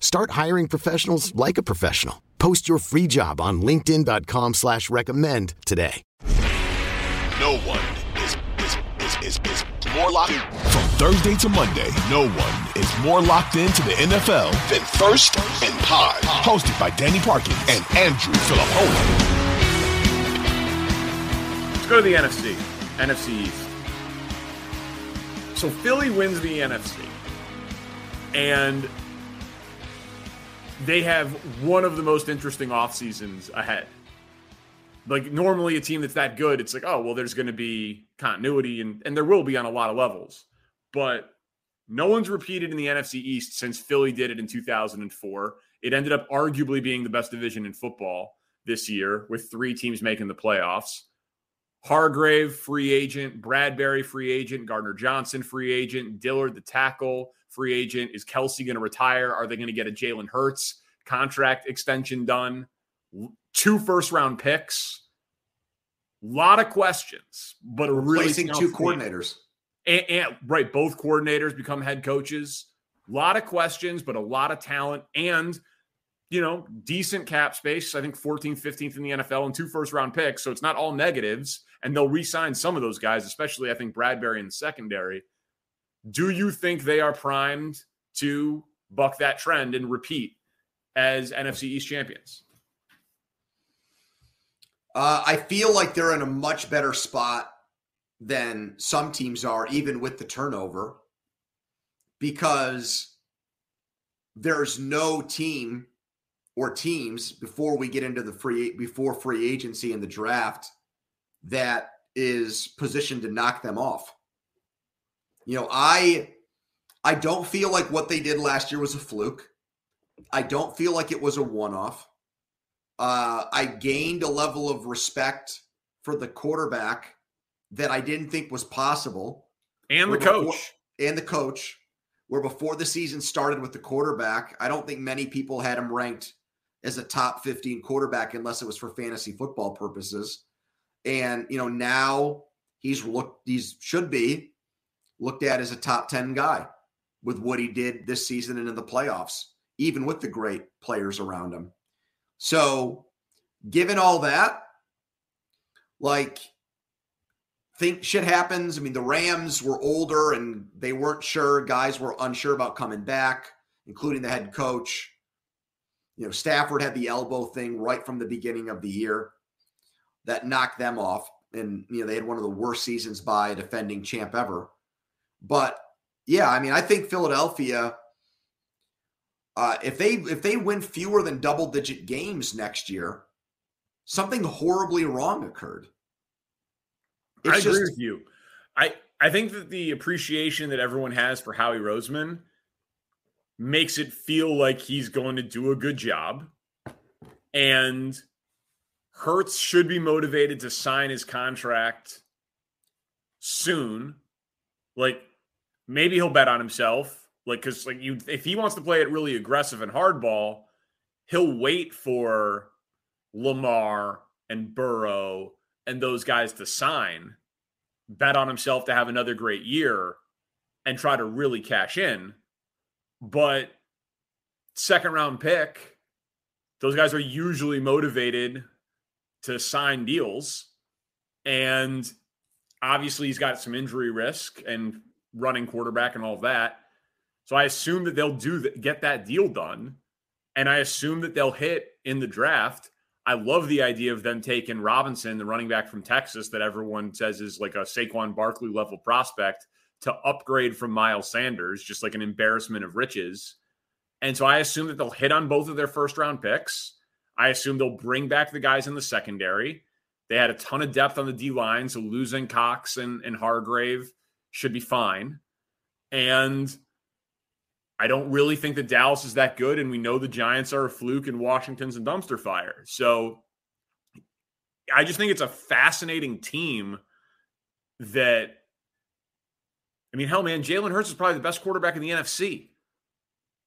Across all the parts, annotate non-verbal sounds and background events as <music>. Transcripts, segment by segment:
Start hiring professionals like a professional. Post your free job on LinkedIn.com slash recommend today. No one is, is, is, is, is more locked in. From Thursday to Monday, no one is more locked into the NFL than First and Pod. Hosted by Danny Parkin and Andrew Fillipponi. Let's go to the NFC. NFC East. So Philly wins the NFC. And they have one of the most interesting off seasons ahead. Like normally a team that's that good, it's like, oh, well, there's going to be continuity and, and there will be on a lot of levels. But no one's repeated in the NFC East since Philly did it in 2004. It ended up arguably being the best division in football this year with three teams making the playoffs. Hargrave, free agent. Bradbury, free agent. Gardner Johnson, free agent. Dillard, the tackle, free agent. Is Kelce going to retire? Are they going to get a Jalen Hurts contract extension done? Two first round picks. A lot of questions, but a really Replacing two coordinators. And, and right, both coordinators become head coaches. A lot of questions, but a lot of talent and you know, decent cap space. I think 14th, 15th in the NFL and two first round picks. So it's not all negatives. And they'll re sign some of those guys, especially I think Bradbury in the secondary. Do you think they are primed to buck that trend and repeat as NFC East champions? Uh, I feel like they're in a much better spot than some teams are, even with the turnover, because there's no team or teams before we get into the free before free agency and the draft that is positioned to knock them off. You know, I I don't feel like what they did last year was a fluke. I don't feel like it was a one-off. Uh, I gained a level of respect for the quarterback that I didn't think was possible. And the coach. Before, and the coach. Where before the season started with the quarterback, I don't think many people had him ranked as a top 15 quarterback unless it was for fantasy football purposes. And, you know, now he's looked, he's should be looked at as a top 10 guy with what he did this season and in the playoffs, even with the great players around him. So, given all that, like, think shit happens. I mean, the Rams were older and they weren't sure. Guys were unsure about coming back, including the head coach. You know, Stafford had the elbow thing right from the beginning of the year that knocked them off. And, you know, they had one of the worst seasons by a defending champ ever. But yeah, I mean, I think Philadelphia, uh, if they if they win fewer than double digit games next year, something horribly wrong occurred. I agree with you. I I think that the appreciation that everyone has for Howie Roseman makes it feel like he's going to do a good job. And Hurts should be motivated to sign his contract soon. Like maybe he'll bet on himself. Like because like you if he wants to play it really aggressive and hardball, he'll wait for Lamar and Burrow and those guys to sign, bet on himself to have another great year and try to really cash in. But second round pick, those guys are usually motivated to sign deals. And obviously, he's got some injury risk and running quarterback and all of that. So I assume that they'll do get that deal done. And I assume that they'll hit in the draft. I love the idea of them taking Robinson, the running back from Texas, that everyone says is like a Saquon Barkley level prospect, to upgrade from Miles Sanders, just like an embarrassment of riches. And so I assume that they'll hit on both of their first round picks. I assume they'll bring back the guys in the secondary. They had a ton of depth on the D line, so losing Cox and, and Hargrave should be fine. And I don't really think that Dallas is that good, and we know the Giants are a fluke and Washington's a dumpster fire. So I just think it's a fascinating team that I mean, hell man, Jalen Hurts is probably the best quarterback in the NFC.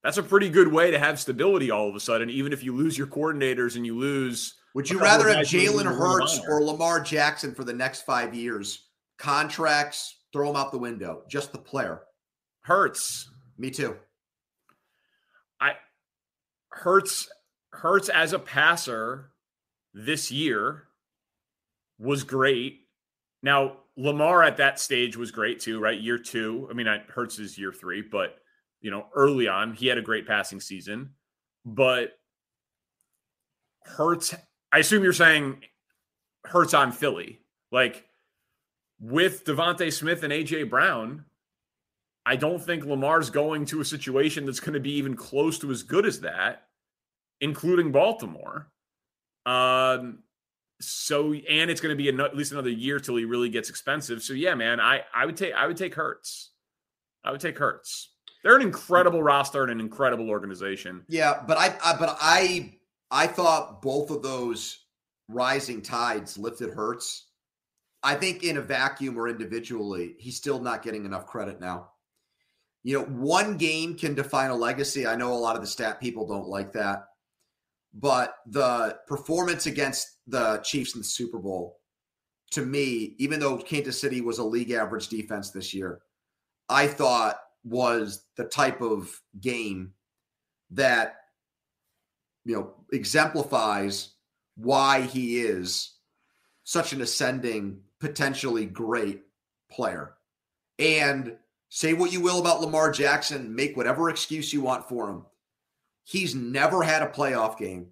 That's a pretty good way to have stability all of a sudden, even if you lose your coordinators and you lose. Would you rather have Jalen Hurts or Lamar Jackson for the next five years? Contracts, throw them out the window. Just the player. Hurts. Me too. I Hurts Hurts as a passer this year was great. Now Lamar at that stage was great too, right? Year two. I mean, Hurts is year three, but you know, early on he had a great passing season. But Hurts, I assume you're saying Hurts on Philly, like with DeVonta Smith and AJ Brown. I don't think Lamar's going to a situation that's going to be even close to as good as that, including Baltimore. Um, so and it's going to be at least another year till he really gets expensive. So yeah, man, I I would take I would take Hurts. I would take Hurts. They're an incredible roster and an incredible organization. Yeah, but I, I but I I thought both of those rising tides lifted Hurts. I think in a vacuum or individually, he's still not getting enough credit now. You know, one game can define a legacy. I know a lot of the stat people don't like that. But the performance against the Chiefs in the Super Bowl, to me, even though Kansas City was a league average defense this year, I thought was the type of game that you know exemplifies why he is such an ascending potentially great player and Say what you will about Lamar Jackson, make whatever excuse you want for him. He's never had a playoff game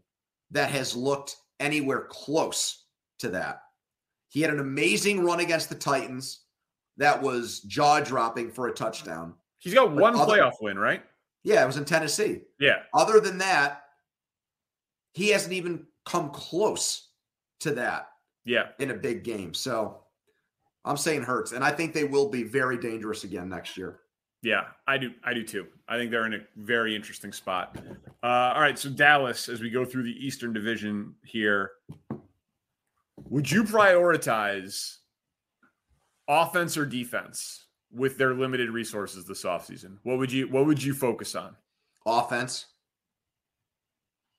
that has looked anywhere close to that. He had an amazing run against the Titans that was jaw dropping for a touchdown. He's got one other, playoff win, right? Yeah, it was in Tennessee. Yeah. Other than that, he hasn't even come close to that. Yeah. In a big game. So I'm saying Hurts, and I think they will be very dangerous again next year. Yeah, I do. I do too. I think they're in a very interesting spot. Uh, all right, so Dallas, as we go through the Eastern Division here, would you prioritize offense or defense with their limited resources this offseason? What would you What would you focus on? Offense.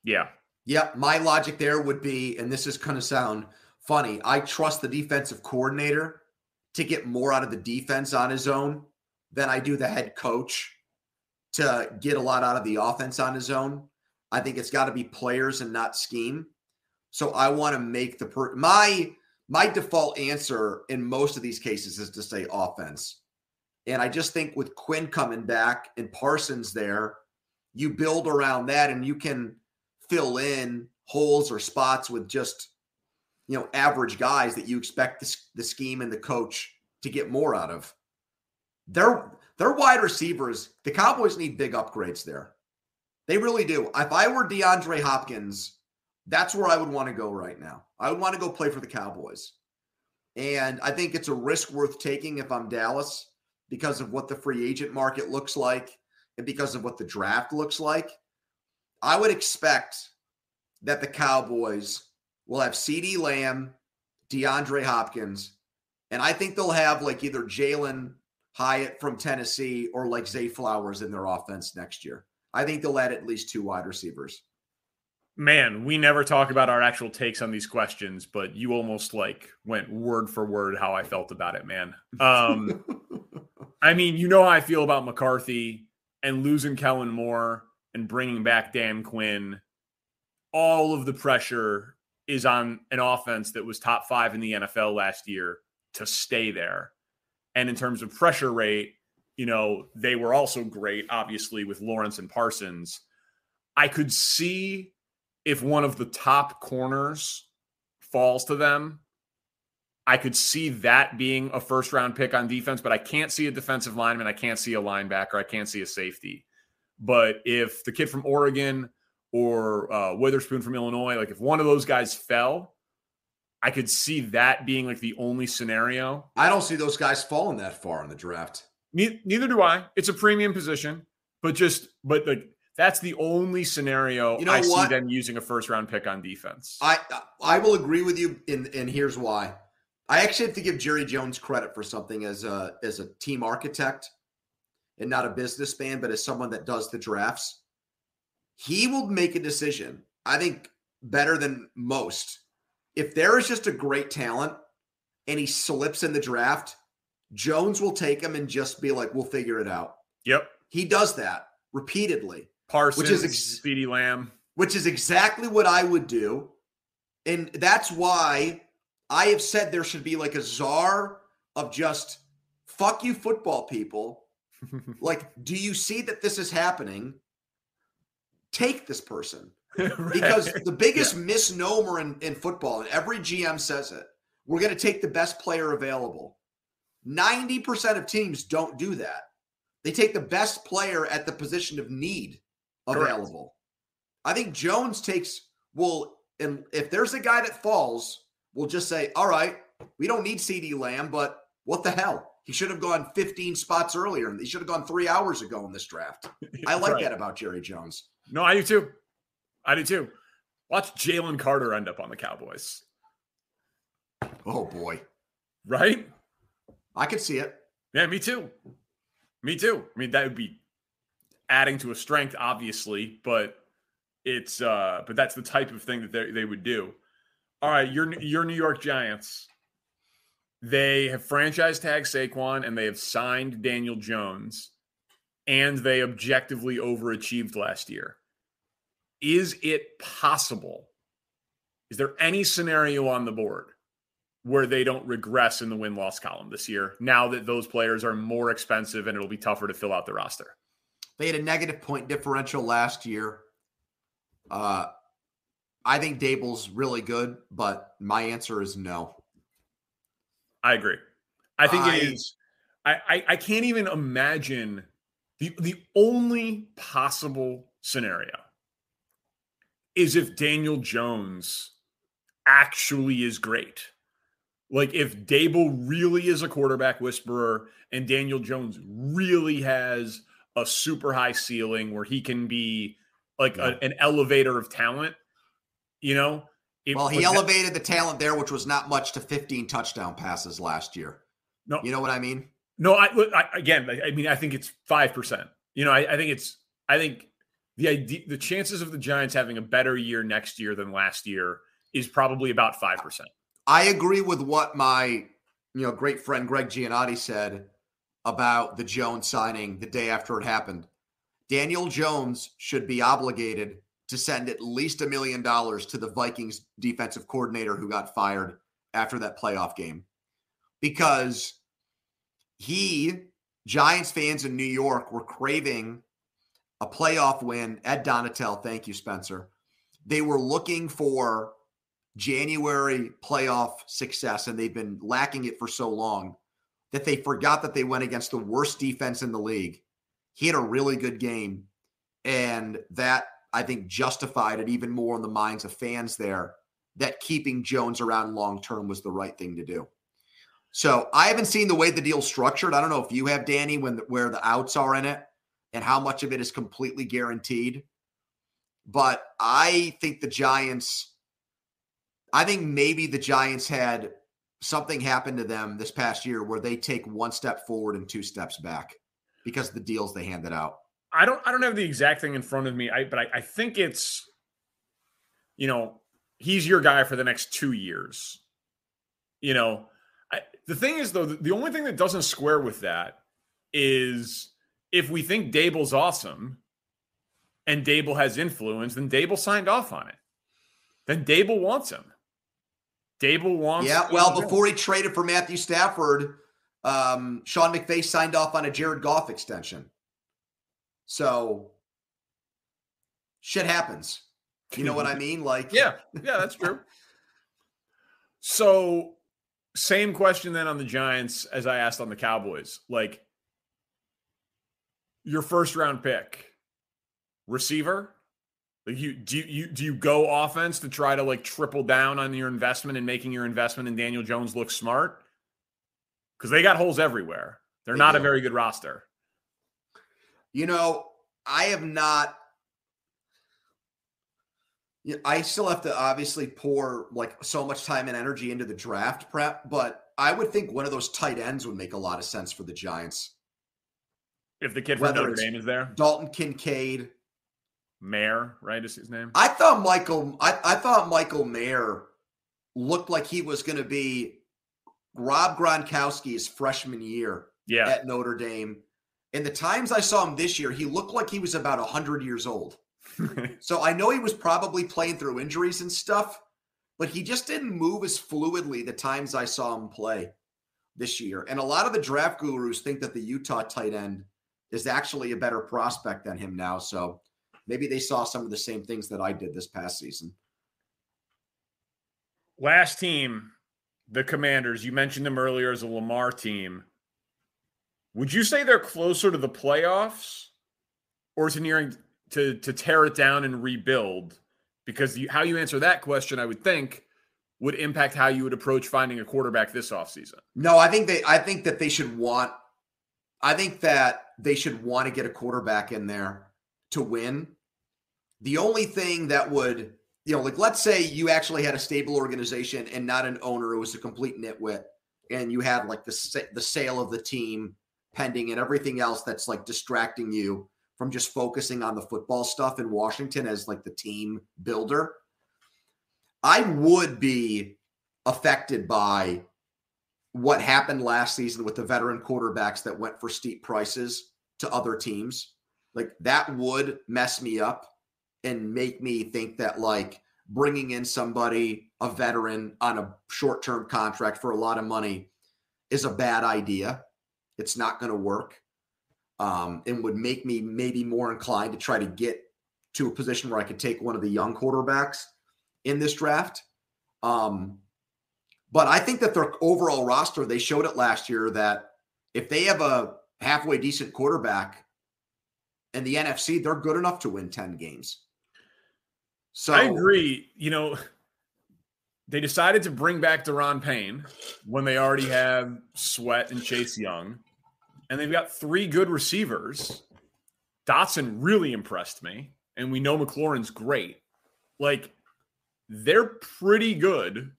Yeah. Yeah, my logic there would be, and this is going to sound funny. I trust the defensive coordinator to get more out of the defense on his own than I do the head coach to get a lot out of the offense on his own. I think it's got to be players and not scheme. So I want to make the per- my my default answer in most of these cases is to say offense. And I just think with Quinn coming back and Parsons there, you build around that and you can fill in holes or spots with just you know, average guys that you expect the, the scheme and the coach to get more out of. They're they're wide receivers. The Cowboys need big upgrades there. They really do. If I were DeAndre Hopkins, that's where I would want to go right now. I would want to go play for the Cowboys. And I think it's a risk worth taking if I'm Dallas because of what the free agent market looks like and because of what the draft looks like. I would expect that the Cowboys will have CeeDee Lamb, DeAndre Hopkins, and I think they'll have like either Jalin Hyatt from Tennessee or like Zay Flowers in their offense next year. I think they'll add at least two wide receivers. Man, we never talk about our actual takes on these questions, but you almost like went word for word how I felt about it, man. Um, <laughs> I mean, you know how I feel about McCarthy and losing Kellen Moore and bringing back Dan Quinn. All of the pressure is on an offense that was top five in the NFL last year to stay there. And in terms of pressure rate, you know, they were also great, obviously, with Lawrence and Parsons. I could see if one of the top corners falls to them, I could see that being a first round pick on defense, but I can't see a defensive lineman. I can't see a linebacker. I can't see a safety. But if the kid from Oregon or uh, Witherspoon from Illinois, like if one of those guys fell, I could see that being like the only scenario. I don't see those guys falling that far in the draft. Neither, neither do I. It's a premium position, but just but like that's the only scenario you know I what? see them using a first round pick on defense. I I will agree with you, and and here's why. I actually have to give Jerry Jones credit for something as a as a team architect, and not a businessman, but as someone that does the drafts. He will make a decision. I think better than most. If there is just a great talent and he slips in the draft, Jones will take him and just be like, "We'll figure it out." Yep, he does that repeatedly. Parsons, which is ex- Lamb, which is exactly what I would do, and that's why I have said there should be like a czar of just fuck you, football people. <laughs> like, do you see that this is happening? Take this person. <laughs> right. Because the biggest yeah. misnomer in, in football, and every GM says it, we're going to take the best player available. 90% of teams don't do that. They take the best player at the position of need available. Correct. I think Jones takes, well, and if there's a guy that falls, we'll just say, all right, we don't need CeeDee Lamb, but what the hell? He should have gone 15 spots earlier, and he should have gone three hours ago in this draft. <laughs> I like right. that about Jerry Jones. No, I do too. I do too. Watch Jalen Carter end up on the Cowboys. Oh boy. Right? I could see it. Yeah, me too. Me too. I mean, that would be adding to a strength, obviously, but it's uh but that's the type of thing that they, they would do. All right, your your New York Giants. They have franchise tag Saquon and they have signed Daniel Jones, and they objectively overachieved last year. Is it possible? Is there any scenario on the board where they don't regress in the win loss column this year now that those players are more expensive and it'll be tougher to fill out the roster? They had a negative point differential last year. Uh, I think Daboll's really good, but my answer is no. I agree. I think I, it is. I, I, I can't even imagine the the only possible scenario is if Daniel Jones actually is great. Like if Daboll really is a quarterback whisperer and Daniel Jones really has a super high ceiling where he can be like yeah. a, an elevator of talent you know, well, he elevated the talent there, which was not much to 15 touchdown passes last year. No, you know what I mean? No, I, I again, I mean, I think it's five percent. You know, I, I, think it's, I think the idea, the chances of the Giants having a better year next year than last year is probably about five percent. I agree with what my, you know, great friend Greg Giannotti said about the Jones signing the day after it happened. Daniel Jones should be obligated to send at least a million dollars to the Vikings defensive coordinator who got fired after that playoff game because he, Giants fans in New York, were craving a playoff win. Ed Donatell, thank you, Spencer. They were looking for January playoff success, and they've been lacking it for so long that they forgot that they went against the worst defense in the league. He had a really good game, and that I think justified it even more in the minds of fans there that keeping Jones around long term was the right thing to do. So I haven't seen the way the deal's structured. I don't know if you have, Danny, when the, where the outs are in it and how much of it is completely guaranteed. But I think the Giants, I think maybe the Giants had something happen to them this past year where they take one step forward and two steps back because of the deals they handed out. I don't I don't have the exact thing in front of me. I but I, I think it's you know, he's your guy for the next two years. You know, I, the thing is though, the, only thing that doesn't square with that is if we think Daboll's awesome and Daboll has influence, then Daboll signed off on it. Then Daboll wants him. Daboll wants. Yeah, well, before he traded for Matthew Stafford, um, Sean McVay signed off on a Jared Goff extension. So shit happens. You know what I mm-hmm. mean? Like, yeah, yeah, that's true. <laughs> so, same question then on the Giants as I asked on the Cowboys. Like, your first round pick, receiver. Like you do you do you go offense to try to like triple down on your investment and making your investment in Daniel Jones look smart? Because they got holes everywhere. They're they not do. a very good roster. You know, I have not I still have to obviously pour like so much time and energy into the draft prep, but I would think one of those tight ends would make a lot of sense for the Giants. If the kid from Notre Dame is there, Dalton Kincaid, Mayer, right? Is his name? I thought Michael. I, I thought Michael Mayer looked like he was going to be Rob Gronkowski's freshman year yeah. at Notre Dame. In the times I saw him this year, he looked like he was about hundred years old. <laughs> so I know he was probably playing through injuries and stuff, but he just didn't move as fluidly the times I saw him play this year. And a lot of the draft gurus think that the Utah tight end is actually a better prospect than him now. So maybe they saw some of the same things that I did this past season. Last team, the Commanders. You mentioned them earlier as a Lamar team. Would you say they're closer to the playoffs or to nearing to to tear it down and rebuild? Because how you answer that question, I would think, would impact how you would approach finding a quarterback this offseason. No, I think they I think that they should want I think that they should want to get a quarterback in there to win. The only thing that would, you know, like let's say you actually had a stable organization and not an owner who was a complete nitwit, and you had like the the sale of the team pending and everything else that's like distracting you from just focusing on the football stuff in Washington as like the team builder, I would be affected by what happened last season with the veteran quarterbacks that went for steep prices to other teams. Like that would mess me up and make me think that like bringing in somebody, a veteran on a short term contract for a lot of money is a bad idea. It's not going to work um, and would make me maybe more inclined to try to get to a position where I could take one of the young quarterbacks in this draft. Um, but I think that their overall roster, they showed it last year that if they have a halfway decent quarterback in the NFC, they're good enough to win 10 games. So I agree. You know, they decided to bring back Daron Payne when they already have Sweat and Chase Young and they've got three good receivers. Dotson really impressed me, and we know McLaurin's great. Like, they're pretty good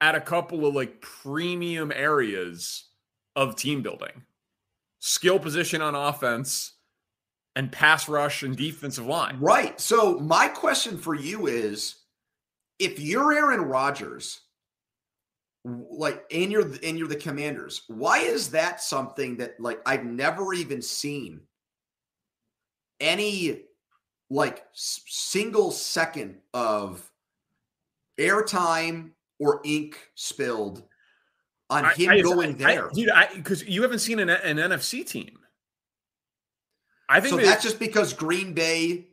at a couple of like premium areas of team building skill position on offense and pass rush and defensive line. Right. So, my question for you is if you're Aaron Rodgers like and you're and you're the commanders. Why is that something that like i've never even seen any like single second of airtime or ink spilled on I, him I, going I, there? dude because you haven't seen an, an nfc team. I think so that's just because green bay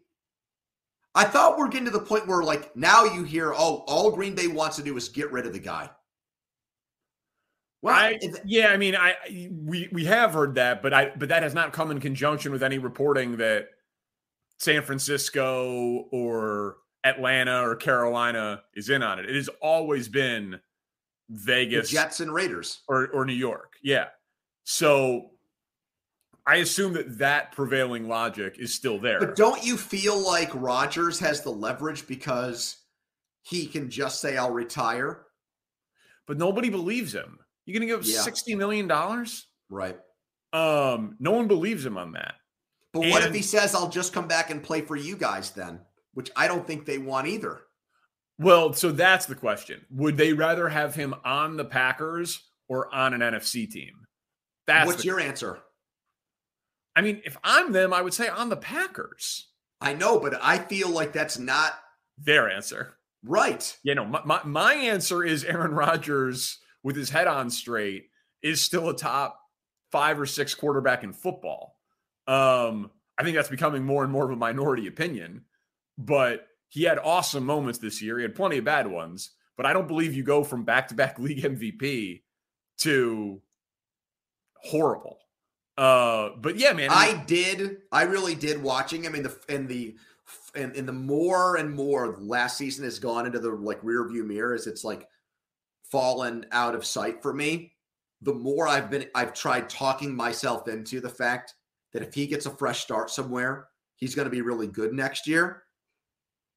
i thought we're getting to the point where like now you hear oh all green bay wants to do is get rid of the guy well, I, yeah, I mean, I we we have heard that, but I but that has not come in conjunction with any reporting that San Francisco or Atlanta or Carolina is in on it. It has always been Vegas, Jets and Raiders, or or New York. Yeah, so I assume that that prevailing logic is still there. But don't you feel like Rodgers has the leverage because he can just say, "I'll retire"? But nobody believes him. You're going to give yeah. $60 million? Right. Um, no one believes him on that. But and, what if he says, I'll just come back and play for you guys then? Which I don't think they want either. Well, so that's the question. Would they rather have him on the Packers or on an NFC team? That's What's the, your answer? I mean, if I'm them, I would say on the Packers. I know, but I feel like that's not their answer. Right. You know, my, my, my answer is Aaron Rodgers with his head on straight is still a top five or six quarterback in football. Um, I think that's becoming more and more of a minority opinion. But he had awesome moments this year. He had plenty of bad ones, but I don't believe you go from back to back league MVP to horrible. Uh, but yeah, man, I did. I really did watching him in the in the and in the more and more last season has gone into the like rear view mirror as it's like fallen out of sight for me. The more I've been, I've tried talking myself into the fact that if he gets a fresh start somewhere, he's going to be really good next year.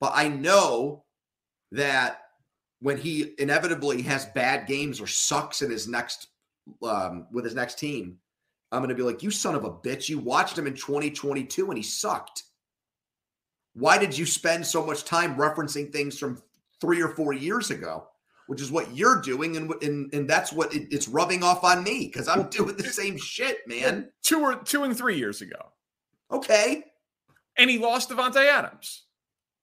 But I know that when he inevitably has bad games or sucks in his next um, with his next team, I'm going to be like, "You son of a bitch! You watched him in 2022 and he sucked. Why did you spend so much time referencing things from three or four years ago?" Which is what you're doing, and and, and that's what it, it's rubbing off on me because I'm doing the same shit, man. Two or two and three years ago. Okay. And he lost Davante Adams.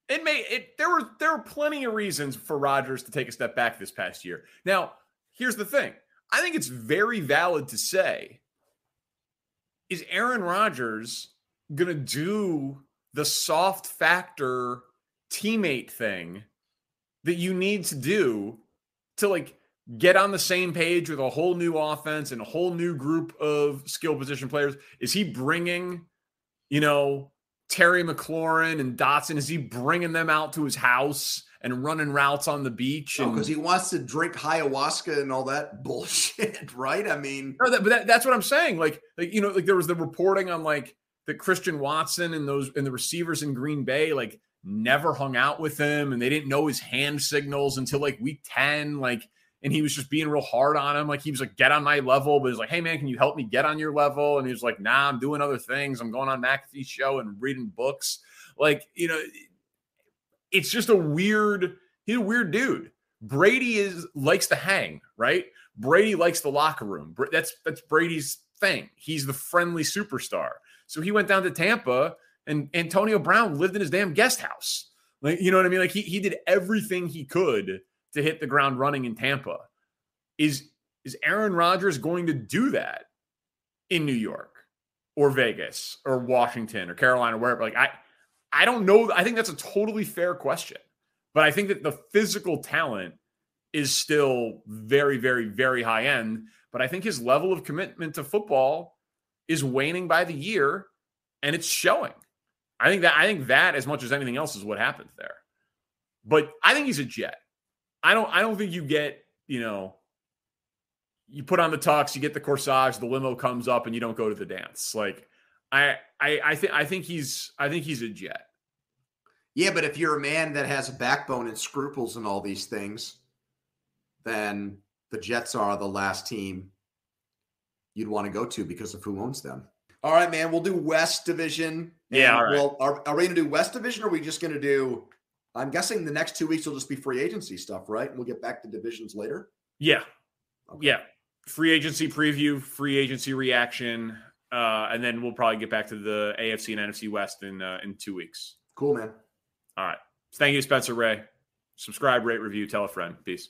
It may it there were there were plenty of reasons for Rodgers to take a step back this past year. Now, here's the thing. I think it's very valid to say is Aaron Rodgers going to do the soft factor teammate thing that you need to do to like get on the same page with a whole new offense and a whole new group of skill position players? Is he bringing, you know, Terry McLaurin and Dotson? Is he bringing them out to his house and running routes on the beach? Because he wants to drink ayahuasca and all that <laughs> bullshit, right? I mean, no, that, but that, that's what I'm saying. Like, like you know, like there was the reporting on like that Christian Watson and those and the receivers in Green Bay like never hung out with him and they didn't know his hand signals until like week 10. Like, and he was just being real hard on him. Like he was like, get on my level, but he's like, hey man, can you help me get on your level? And he was like, nah, I'm doing other things. I'm going on McAfee's show and reading books. Like, you know, it's just a weird, he's a weird dude. Brady is likes to hang, right? Brady likes the locker room. That's that's Brady's thing. He's the friendly superstar. So he went down to Tampa and Antonio Brown lived in his damn guest house. Like, you know what I mean? Like he he did everything he could to hit the ground running in Tampa. Is is Aaron Rodgers going to do that in New York or Vegas or Washington or Carolina, wherever? Like I I don't know. I think that's a totally fair question. But I think that the physical talent is still very, very, very high end. But I think his level of commitment to football is waning by the year and it's showing. I think that I think that as much as anything else is what happens there. But I think he's a jet. I don't I don't think you get, you know, you put on the tux, you get the corsage, the limo comes up and you don't go to the dance. Like I I I think I think he's I think he's a jet. Yeah, but if you're a man that has a backbone and scruples and all these things, then the Jets are the last team you'd want to go to because of who owns them. All right, man. We'll do West Division. Yeah. Right. Well, are, are we going to do West Division or are we just going to do? I'm guessing the next two weeks will just be free agency stuff, right? And we'll get back to divisions later. Yeah. Okay. Yeah. Free agency preview, free agency reaction, uh, and then we'll probably get back to the AFC and NFC West in uh, in two weeks. Cool, man. All right. Thank you, Spencer Ray. Subscribe, rate, review, tell a friend. Peace.